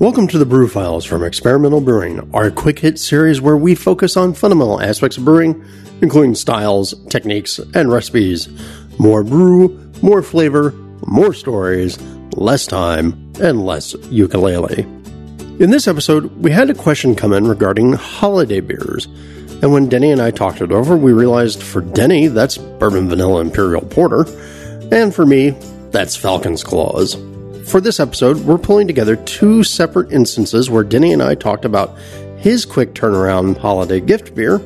Welcome to the Brew Files from Experimental Brewing, our quick hit series where we focus on fundamental aspects of brewing, including styles, techniques, and recipes. More brew, more flavor, more stories, less time, and less ukulele. In this episode, we had a question come in regarding holiday beers. And when Denny and I talked it over, we realized for Denny, that's Bourbon Vanilla Imperial Porter. And for me, that's Falcon's Claws. For this episode, we're pulling together two separate instances where Denny and I talked about his quick turnaround holiday gift beer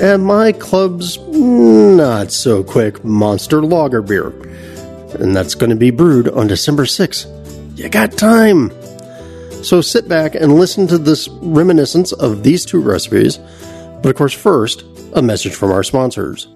and my club's not so quick monster lager beer. And that's going to be brewed on December 6th. You got time! So sit back and listen to this reminiscence of these two recipes. But of course, first, a message from our sponsors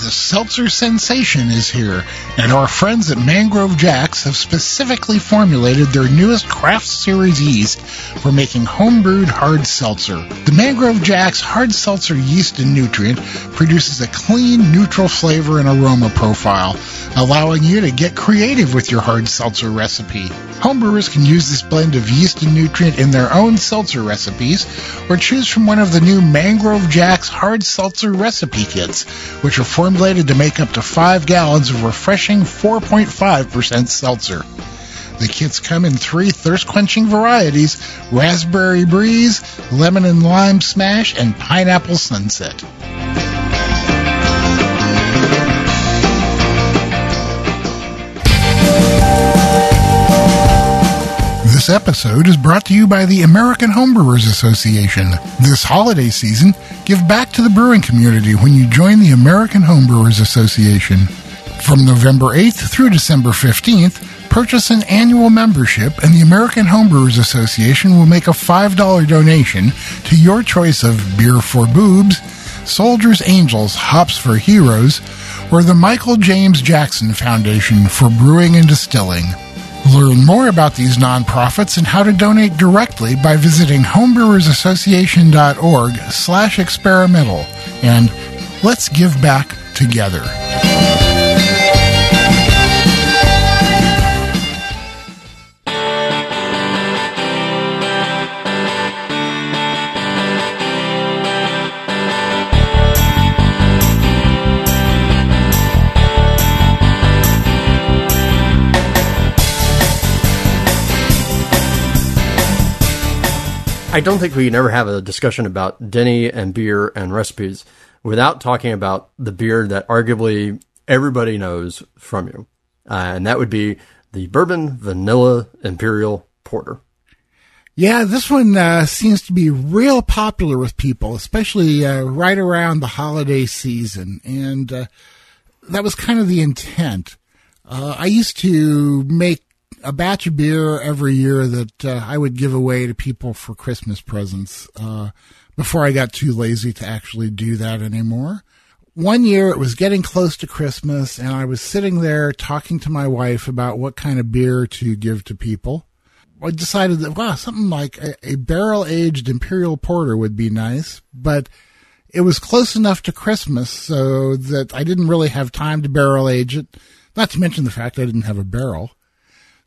the seltzer sensation is here, and our friends at Mangrove Jacks have specifically formulated their newest craft series yeast for making homebrewed hard seltzer. The Mangrove Jacks hard seltzer yeast and nutrient produces a clean, neutral flavor and aroma profile, allowing you to get creative with your hard seltzer recipe. Homebrewers can use this blend of yeast and nutrient in their own seltzer recipes, or choose from one of the new Mangrove Jacks hard seltzer recipe kits, which are formulated to make up to 5 gallons of refreshing 4.5% seltzer. The kits come in three thirst-quenching varieties, Raspberry Breeze, Lemon and Lime Smash, and Pineapple Sunset. This episode is brought to you by the American Homebrewers Association. This holiday season, give back to the brewing community when you join the American Homebrewers Association. From November 8th through December 15th, purchase an annual membership and the American Homebrewers Association will make a $5 donation to your choice of Beer for Boobs, Soldiers Angels Hops for Heroes, or the Michael James Jackson Foundation for Brewing and Distilling. Learn more about these nonprofits and how to donate directly by visiting homebrewersassociation.org slash experimental and let's give back together. I don't think we can ever have a discussion about Denny and beer and recipes without talking about the beer that arguably everybody knows from you. Uh, and that would be the Bourbon Vanilla Imperial Porter. Yeah, this one uh, seems to be real popular with people, especially uh, right around the holiday season. And uh, that was kind of the intent. Uh, I used to make a batch of beer every year that uh, I would give away to people for Christmas presents uh, before I got too lazy to actually do that anymore. One year it was getting close to Christmas, and I was sitting there talking to my wife about what kind of beer to give to people. I decided that, wow, something like a, a barrel aged imperial porter would be nice, but it was close enough to Christmas so that I didn't really have time to barrel age it. Not to mention the fact I didn't have a barrel.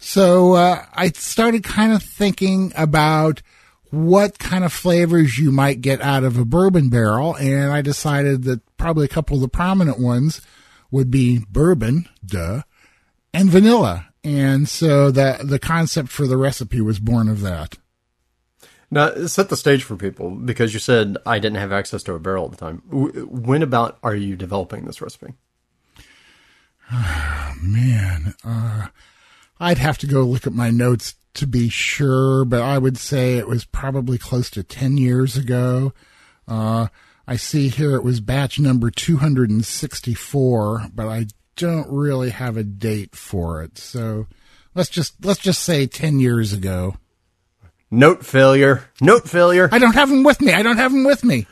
So uh, I started kind of thinking about what kind of flavors you might get out of a bourbon barrel, and I decided that probably a couple of the prominent ones would be bourbon, duh, and vanilla. And so that the concept for the recipe was born of that. Now, set the stage for people because you said I didn't have access to a barrel at the time. When about are you developing this recipe? Man, uh, I'd have to go look at my notes to be sure, but I would say it was probably close to 10 years ago. Uh, I see here it was batch number 264, but I don't really have a date for it. So let's just, let's just say 10 years ago. Note failure. Note failure. I don't have them with me. I don't have them with me.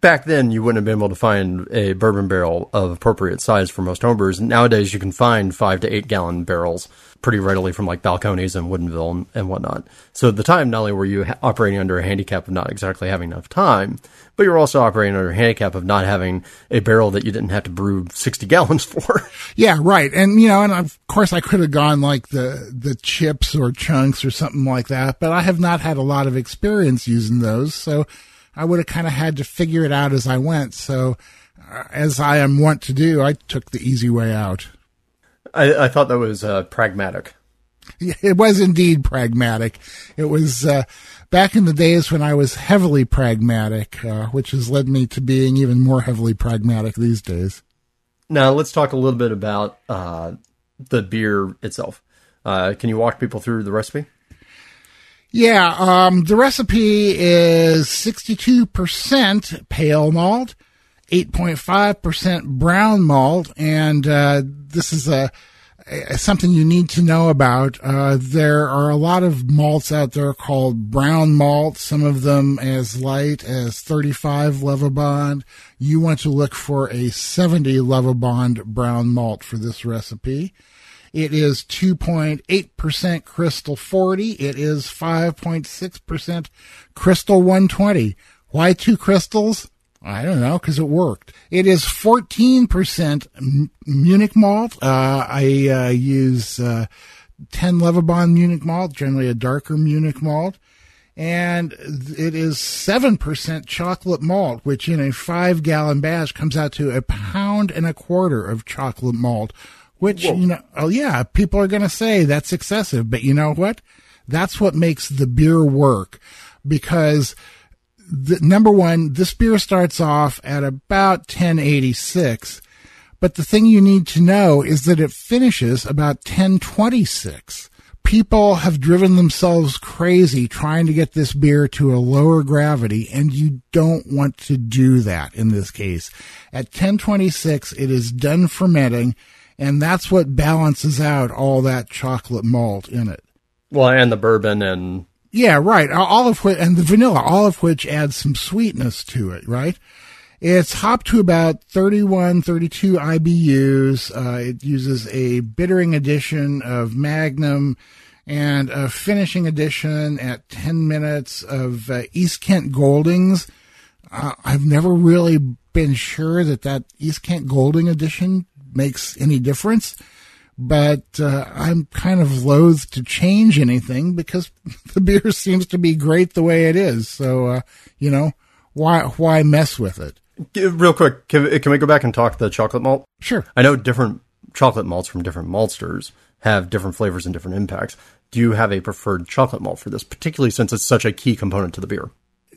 Back then you wouldn't have been able to find a bourbon barrel of appropriate size for most homebrewers. Nowadays you can find five to eight gallon barrels pretty readily from like Balcones and Woodinville and, and whatnot. So at the time, not only were you ha- operating under a handicap of not exactly having enough time, but you're also operating under a handicap of not having a barrel that you didn't have to brew 60 gallons for. Yeah, right. And, you know, and of course I could have gone like the, the chips or chunks or something like that, but I have not had a lot of experience using those. So I would have kind of had to figure it out as I went. So uh, as I am wont to do, I took the easy way out. I, I thought that was uh, pragmatic. It was indeed pragmatic. It was uh, back in the days when I was heavily pragmatic, uh, which has led me to being even more heavily pragmatic these days. Now let's talk a little bit about uh, the beer itself. Uh, can you walk people through the recipe? Yeah, um, the recipe is 62% pale malt, 8.5% brown malt, and uh, this is a, a, something you need to know about. Uh, there are a lot of malts out there called brown malt, some of them as light as 35 Lovibond. You want to look for a 70 Lovibond brown malt for this recipe. It is 2.8% Crystal 40. It is 5.6% Crystal 120. Why two crystals? I don't know, because it worked. It is 14% Munich malt. Uh, I uh, use uh, 10 Lovibond Munich malt, generally a darker Munich malt. And it is 7% chocolate malt, which in a five gallon batch comes out to a pound and a quarter of chocolate malt, which, Whoa. you know, oh yeah, people are going to say that's excessive, but you know what? That's what makes the beer work because the, number one, this beer starts off at about 1086, but the thing you need to know is that it finishes about 1026. People have driven themselves crazy trying to get this beer to a lower gravity, and you don't want to do that in this case. At 1026, it is done fermenting, and that's what balances out all that chocolate malt in it. Well, and the bourbon and yeah, right. All of which, and the vanilla, all of which adds some sweetness to it, right? It's hopped to about 31, 32 IBUs. Uh, it uses a bittering addition of Magnum and a finishing addition at 10 minutes of uh, East Kent Goldings. Uh, I've never really been sure that that East Kent Golding edition makes any difference but uh, I'm kind of loath to change anything because the beer seems to be great the way it is. So, uh, you know, why why mess with it? Real quick, can, can we go back and talk the chocolate malt? Sure. I know different chocolate malts from different maltsters have different flavors and different impacts. Do you have a preferred chocolate malt for this, particularly since it's such a key component to the beer?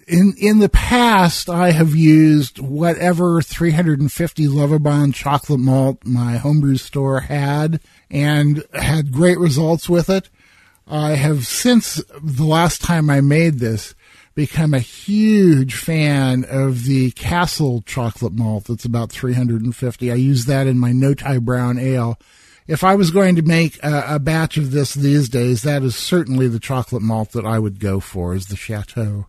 In in the past, I have used whatever 350 Lovibond chocolate malt my homebrew store had, and had great results with it. I have since the last time I made this become a huge fan of the Castle chocolate malt. That's about 350. I use that in my Noti brown ale. If I was going to make a, a, batch of this these days, that is certainly the chocolate malt that I would go for, is the Chateau.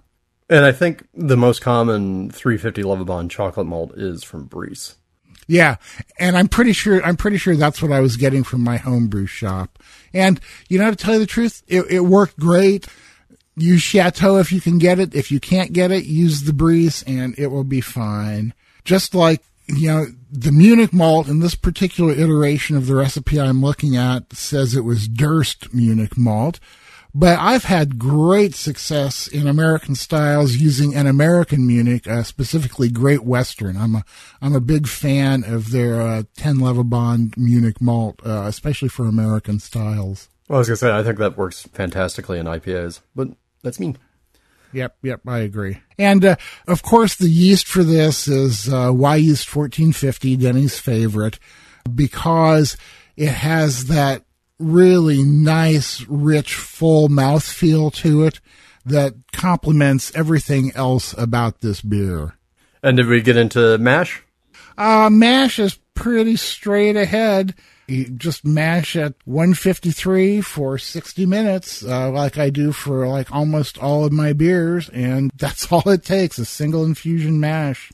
And I think the most common 350 Lovibond chocolate malt is from Briess. Yeah, and I'm pretty sure I'm pretty sure that's what I was getting from my homebrew shop. And you know, to tell you the truth, it, it worked great. Use Chateau if you can get it. If you can't get it, use the Briess, and it will be fine. Just like you know, the Munich malt in this particular iteration of the recipe I'm looking at says it was Durst Munich malt. But I've had great success in American styles using an American Munich, uh, specifically Great Western. I'm a I'm a big fan of their uh, 10 Lovibond Munich malt, uh, especially for American styles. Well, I was gonna say I think that works fantastically in IPAs, but that's me. Yep, yep, I agree. And uh, of course, the yeast for this is uh, Wyeast 1450, Denny's favorite, because it has that really nice, rich, full mouth feel to it that complements everything else about this beer. And did we get into mash? Uh, mash is pretty straight ahead. You just mash at 153 for 60 minutes, uh, like I do for like almost all of my beers, and that's all it takes, a single infusion mash.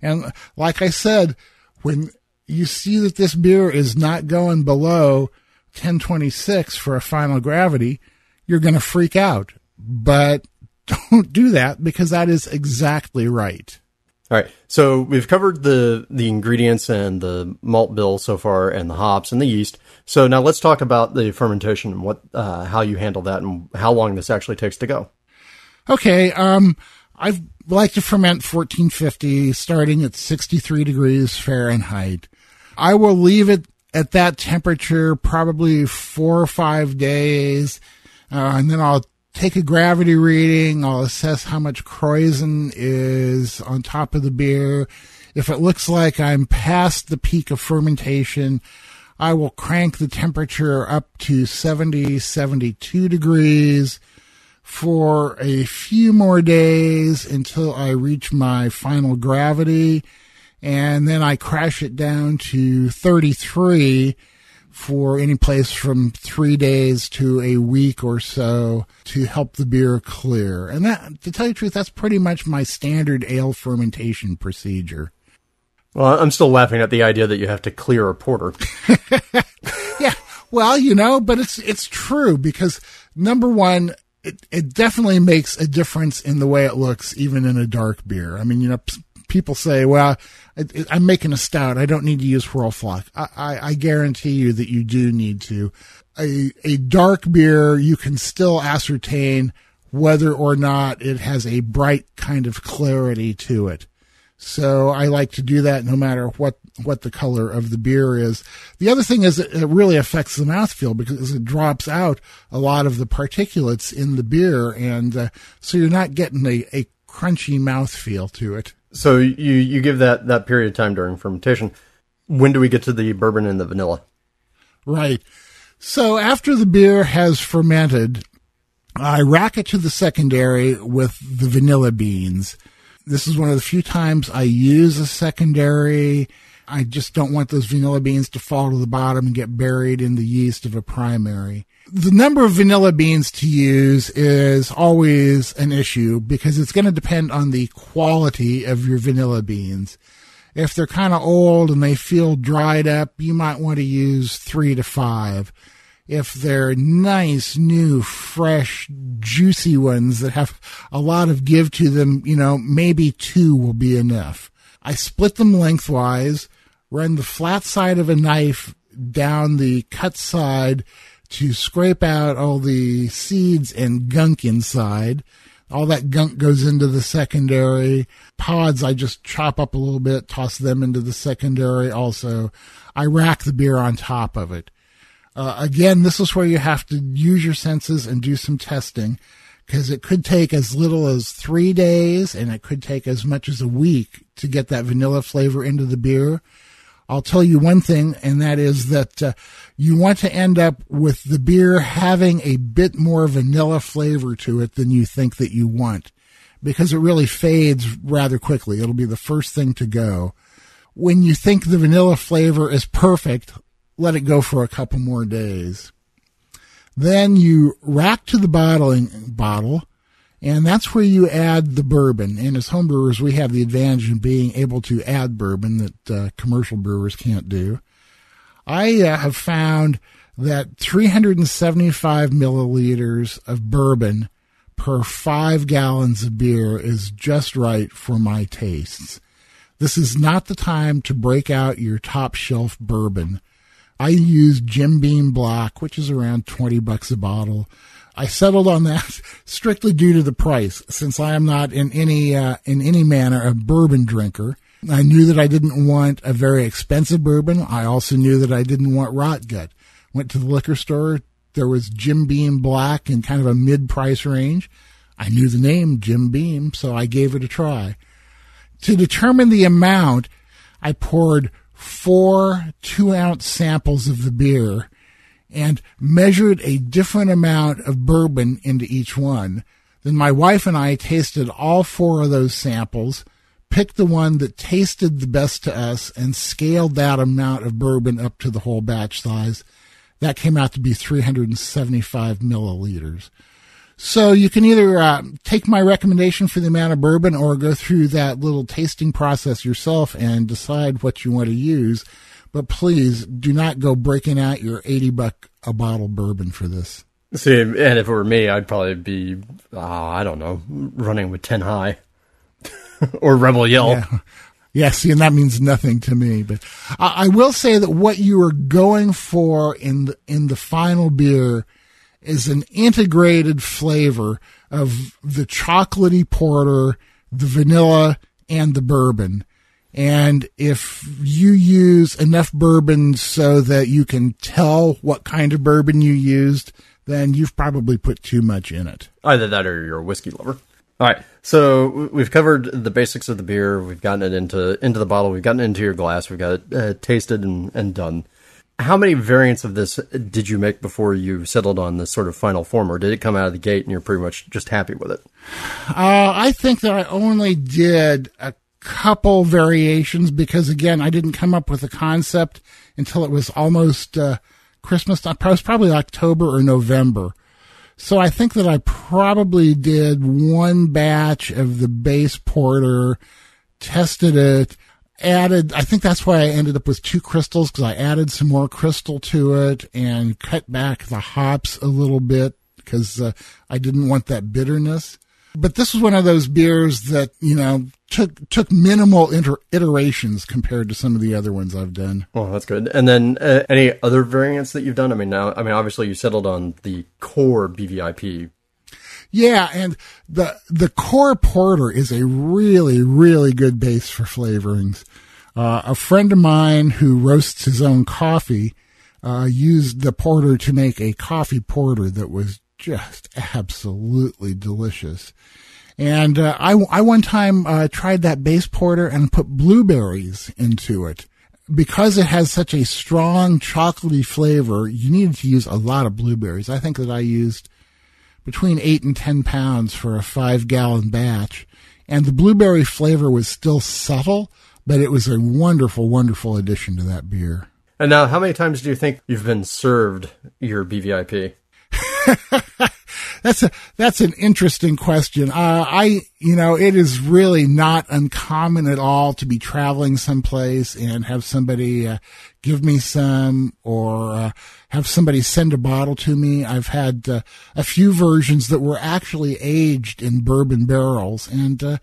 And like I said, when you see that this beer is not going below 1026 for a final gravity, you're going to freak out. But don't do that because that is exactly right. All right. So we've covered the the ingredients and the malt bill so far, and the hops and the yeast. So now let's talk about the fermentation and what uh, how you handle that and how long this actually takes to go. Okay. Um, I like to ferment 1450, starting at 63 degrees Fahrenheit. I will leave it at that temperature probably four or five days, uh, and then I'll take a gravity reading. I'll assess how much krausen is on top of the beer. If it looks like I'm past the peak of fermentation, I will crank the temperature up to 70, 72 degrees for a few more days until I reach my final gravity. And then I crash it down to 33 for any place from three days to a week or so to help the beer clear. And that, to tell you the truth, that's pretty much my standard ale fermentation procedure. Well, I'm still laughing at the idea that you have to clear a porter. yeah, well, you know, but it's it's true because number one, it it definitely makes a difference in the way it looks, even in a dark beer. I mean, you know, people say, well, I'm making a stout. I don't need to use Whirlfloc. I, I, I guarantee you that you do need to. A, a dark beer, you can still ascertain whether or not it has a bright kind of clarity to it. So I like to do that no matter what, what the color of the beer is. The other thing is it really affects the mouthfeel because it drops out a lot of the particulates in the beer. And uh, so you're not getting a, a crunchy mouthfeel to it. So you you give that that period of time during fermentation. When do we get to the bourbon and the vanilla? Right. So after the beer has fermented, I rack it to the secondary with the vanilla beans. This is one of the few times I use a secondary. I just don't want those vanilla beans to fall to the bottom and get buried in the yeast of a primary the number of vanilla beans to use is always an issue because it's going to depend on the quality of your vanilla beans. If they're kind of old and they feel dried up, you might want to use three to five. If they're nice, new, fresh, juicy ones that have a lot of give to them, you know, maybe two will be enough. I split them lengthwise, run the flat side of a knife down the cut side to scrape out all the seeds and gunk inside. All that gunk goes into the secondary. Pods, I just chop up a little bit, toss them into the secondary also. I rack the beer on top of it. Uh, again, this is where you have to use your senses and do some testing because it could take as little as three days and it could take as much as a week to get that vanilla flavor into the beer. I'll tell you one thing, and that is that uh, you want to end up with the beer having a bit more vanilla flavor to it than you think that you want because it really fades rather quickly. It'll be the first thing to go. When you think the vanilla flavor is perfect, let it go for a couple more days. Then you rack to the bottling bottle and that's where you add the bourbon. And as homebrewers, we have the advantage of being able to add bourbon that uh, commercial brewers can't do. I uh, have found that 375 milliliters of bourbon per five gallons of beer is just right for my tastes. This is not the time to break out your top shelf bourbon. I use Jim Beam Black, which is around 20 bucks a bottle. I settled on that strictly due to the price, since I am not in any uh, in any manner a bourbon drinker. I knew that I didn't want a very expensive bourbon. I also knew that I didn't want rot gut. Went to the liquor store. There was Jim Beam Black in kind of a mid price range. I knew the name Jim Beam, so I gave it a try. To determine the amount, I poured four two ounce samples of the beer and measured a different amount of bourbon into each one. Then my wife and I tasted all four of those samples, picked the one that tasted the best to us and scaled that amount of bourbon up to the whole batch size. That came out to be 375 milliliters. So you can either uh, take my recommendation for the amount of bourbon or go through that little tasting process yourself and decide what you want to use. But please do not go breaking out your 80 buck a bottle bourbon for this. See, and if it were me, I'd probably be, uh, I don't know, running with 10 high or Rebel Yell. Yeah. yeah, see, and that means nothing to me. But I, I will say that what you are going for in the, in the final beer is an integrated flavor of the chocolatey porter, the vanilla, and the bourbon. And if you use enough bourbon so that you can tell what kind of bourbon you used, then you've probably put too much in it. Either that or you're a whiskey lover. All right. So we've covered the basics of the beer. We've gotten it into into the bottle. We've gotten it into your glass. We've got it uh, tasted and, and done. How many variants of this did you make before you settled on this sort of final form, or did it come out of the gate and you're pretty much just happy with it? Uh, I think that I only did a couple variations because, again, I didn't come up with the concept until it was almost uh, Christmas. It was probably October or November. So I think that I probably did one batch of the base porter, tested it, added, I think that's why I ended up with two crystals because I added some more crystal to it and cut back the hops a little bit because uh, I didn't want that bitterness. But this was one of those beers that, you know, took took minimal inter- iterations compared to some of the other ones I've done. Well, that's good. And then uh, any other variants that you've done? I mean, now, I mean, obviously you settled on the core BVIP yeah, and the the core porter is a really really good base for flavorings. Uh, a friend of mine who roasts his own coffee uh, used the porter to make a coffee porter that was just absolutely delicious. And uh, I, I one time uh, tried that base porter and put blueberries into it. Because it has such a strong chocolatey flavor, you needed to use a lot of blueberries. I think that I used between eight and ten pounds for a five gallon batch. And the blueberry flavor was still subtle, but it was a wonderful, wonderful addition to that beer. And now, how many times do you think you've been served your BVIP? that's a that's an interesting question. Uh, I you know it is really not uncommon at all to be traveling someplace and have somebody uh, give me some or uh, have somebody send a bottle to me. I've had uh, a few versions that were actually aged in bourbon barrels and. Uh,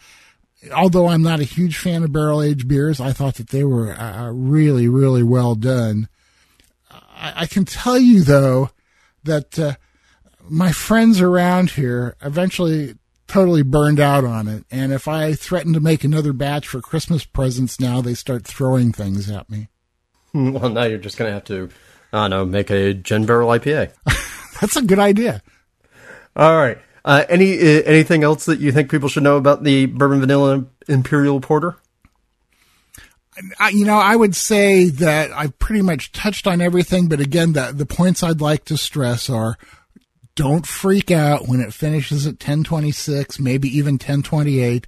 although I'm not a huge fan of barrel aged beers, I thought that they were uh, really, really well done. I, I, can tell you though that my friends around here eventually totally burned out on it. And if I threaten to make another batch for Christmas presents now, they start throwing things at me. Well, now you're just going to have to, I don't know, make a gin barrel IPA. That's a good idea. All right. Uh, any uh, anything else that you think people should know about the bourbon vanilla imperial porter? I, you know, I would say that I've pretty much touched on everything, but again, the the points I'd like to stress are don't freak out when it finishes at 1026, maybe even 1028.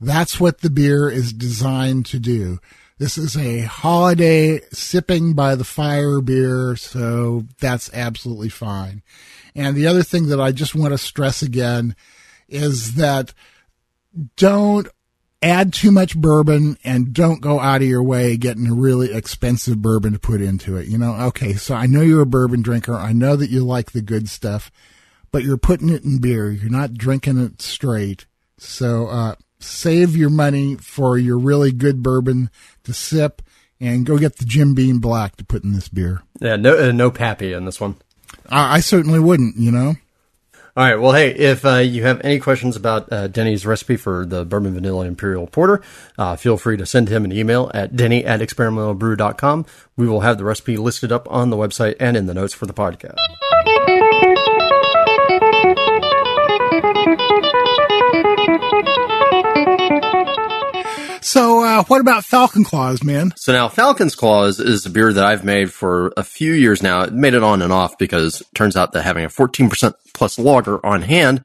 That's what the beer is designed to do. This is a holiday sipping by the fire beer, so that's absolutely fine. And the other thing that I just want to stress again is that don't add too much bourbon and don't go out of your way getting a really expensive bourbon to put into it. You know, okay, so I know you're a bourbon drinker. I know that you like the good stuff but you're putting it in beer. You're not drinking it straight. So uh, save your money for your really good bourbon to sip and go get the Jim Beam Black to put in this beer. Yeah, no, uh, no Pappy in this one. I, I, certainly wouldn't, you know. All right. Well, hey, if uh, you have any questions about uh, Denny's recipe for the Bourbon Vanilla Imperial Porter, uh, feel free to send him an email at denny at experimentalbrew.com. We will have the recipe listed up on the website and in the notes for the podcast. Uh, what about Falcon Claws, man? So now Falcon's Claws is a beer that I've made for a few years now. It made it on and off because turns out that having a 14% plus lager on hand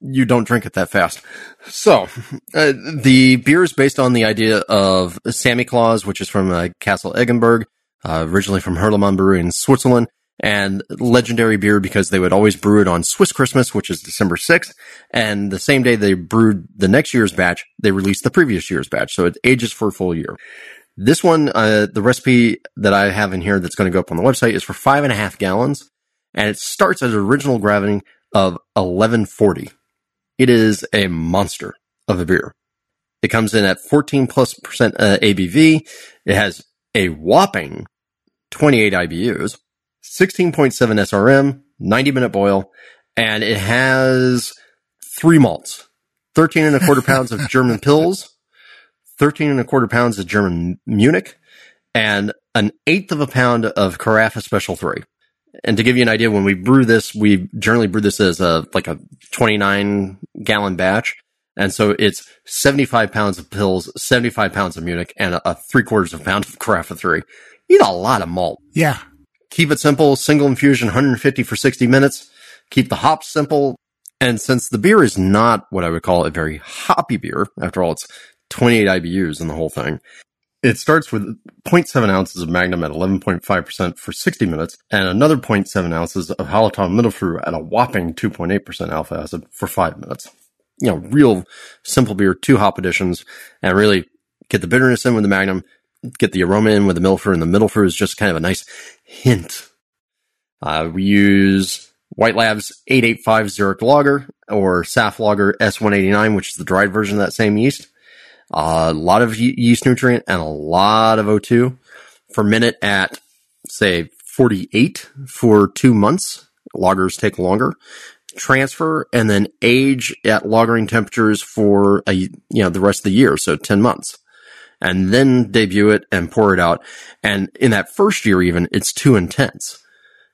you don't drink it that fast. So, uh, the beer is based on the idea of Sammy Claus, which is from uh, Castle Eggenberg, uh, originally from Hürlimann Brewery in Switzerland, and legendary beer because they would always brew it on Swiss Christmas, which is December 6th. And the same day they brewed the next year's batch, they released the previous year's batch. So it ages for a full year. This one, uh, the recipe that I have in here that's going to go up on the website is for five and a half gallons. And it starts at an original gravity of 1140. It is a monster of a beer. It comes in at 14 plus percent uh, ABV. It has a whopping 28 IBUs, 16.7 SRM, 90 minute boil, and it has three malts, 13 and a quarter pounds of German Pils, 13 and a quarter pounds of German Munich, and an eighth of a pound of Carafa Special 3. And to give you an idea, when we brew this, we generally brew this as a like a 29 gallon batch. And so it's 75 pounds of Pils, 75 pounds of Munich, and a, a three quarters of a pound of Carafa 3. You Eat a lot of malt. Yeah. Keep it simple, single infusion, 150 for 60 minutes. Keep the hops simple. And since the beer is not what I would call a very hoppy beer, after all, it's 28 IBUs in the whole thing, it starts with 0.7 ounces of Magnum at 11.5% for 60 minutes and another 0.7 ounces of Hallertau Mittelfrüh at a whopping 2.8% alpha acid for five minutes. You know, real simple beer, two hop additions and really get the bitterness in with the Magnum, get the aroma in with the Mittelfrüh and the Mittelfrüh is just kind of a nice hint. Uh, we use White Labs 885 Zurich Lager or SAF Lager S189, which is the dried version of that same yeast a lot of yeast nutrient and a lot of O2 ferment it at say 48 for two months. Lagers take longer. Transfer and then age at lagering temperatures for a, you know, the rest of the year. So 10 months and then debut it and pour it out. And in that first year, even it's too intense.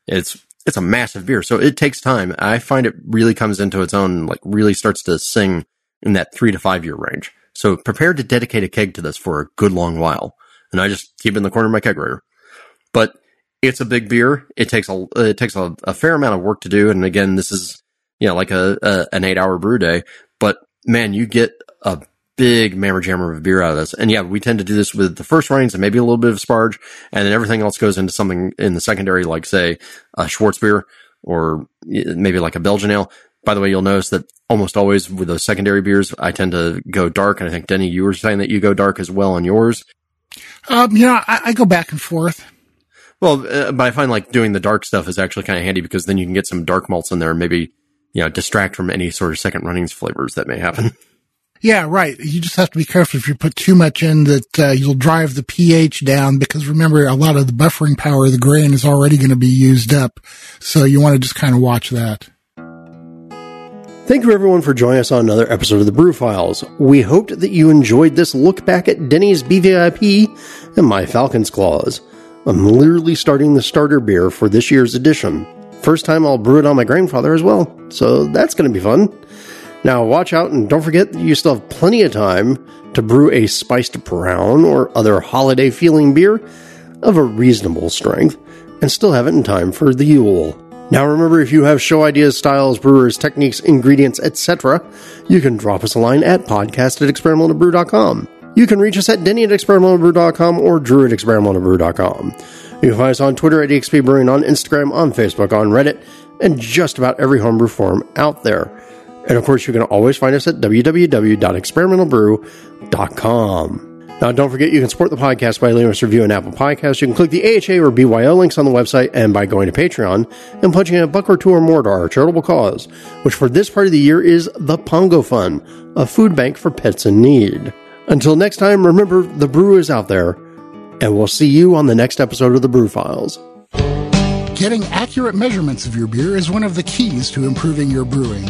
It's, it's a massive beer. So it takes time. I find it really comes into its own, like really starts to sing in that three to five year range. So prepare to dedicate a keg to this for a good long while. And I just keep it in the corner of my kegerator. But it's a big beer. It takes a it takes a, a fair amount of work to do. And again, this is you know like a, a an eight hour brew day. But man, you get a big mammer jammer of beer out of this. And yeah, we tend to do this with the first runnings and maybe a little bit of sparge, and then everything else goes into something in the secondary, like say a Schwarzbier or maybe like a Belgian ale. By the way, you'll notice that almost always with those secondary beers, I tend to go dark. And I think Denny, you were saying that you go dark as well on yours. Um, you know, I, I go back and forth. Well, uh, but I find like doing the dark stuff is actually kind of handy because then you can get some dark malts in there and maybe, you know, distract from any sort of second runnings flavors that may happen. Yeah, right. You just have to be careful if you put too much in that uh, you'll drive the pH down because remember a lot of the buffering power of the grain is already going to be used up. So you want to just kind of watch that. Thank you everyone for joining us on another episode of the Brew Files. We hoped that you enjoyed this look back at Denny's BVIP and my Falcon's Claws. I'm literally starting the starter beer for this year's edition. First time I'll brew it on my Grainfather as well, so that's going to be fun. Now watch out and don't forget that you still have plenty of time to brew a spiced brown or other holiday feeling beer of a reasonable strength and still have it in time for the Yule. Now remember, if you have show ideas, styles, brewers, techniques, ingredients, etc., you can drop us a line at podcast at experimentalbrew.com. You can reach us at denny at experimentalbrew.com or drew at experimentalbrew.com. You can find us on Twitter at EXP Brewing, on Instagram, on Facebook, on Reddit, and just about every homebrew forum out there. And of course, you can always find us at www.experimentalbrew.com. Now, don't forget you can support the podcast by leaving us a review on Apple Podcasts. You can click the AHA or BYO links on the website and by going to Patreon and pledging a buck or two or more to our charitable cause, which for this part of the year is the Pongo Fund, a food bank for pets in need. Until next time, remember the brew is out there, and we'll see you on the next episode of the Brew Files. Getting accurate measurements of your beer is one of the keys to improving your brewing.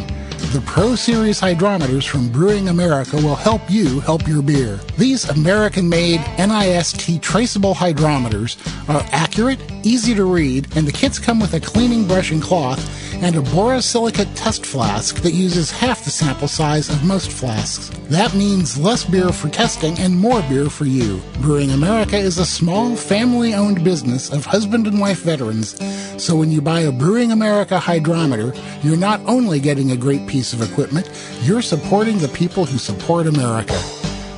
The Pro Series hydrometers from Brewing America will help you help your beer. These American made NIST traceable hydrometers are accurate, easy to read, and the kits come with a cleaning brush and cloth and a borosilicate test flask that uses half the sample size of most flasks. That means less beer for testing and more beer for you. Brewing America is a small, family owned business of husband and wife veterans, so when you buy a Brewing America hydrometer, you're not only getting a great piece of equipment, you're supporting the people who support America.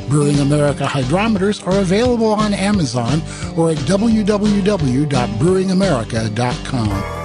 Brewing America hydrometers are available on Amazon or at www.brewingamerica.com.